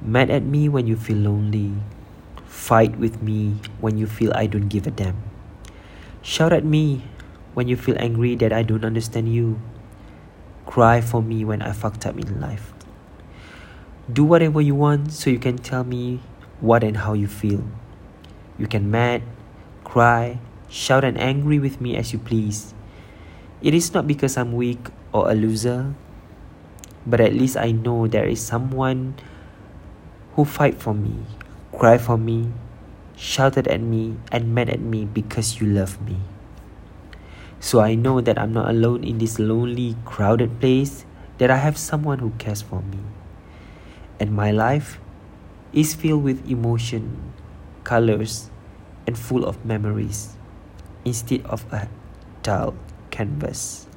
Mad at me when you feel lonely. Fight with me when you feel I don't give a damn. Shout at me when you feel angry that I don't understand you. Cry for me when I fucked up in life. Do whatever you want so you can tell me what and how you feel. You can mad, cry, shout and angry with me as you please. It is not because I'm weak or a loser, but at least I know there is someone who fight for me, cry for me, shouted at me, and mad at me because you love me. So I know that I'm not alone in this lonely, crowded place, that I have someone who cares for me. And my life is filled with emotion, colors, and full of memories instead of a dull canvas.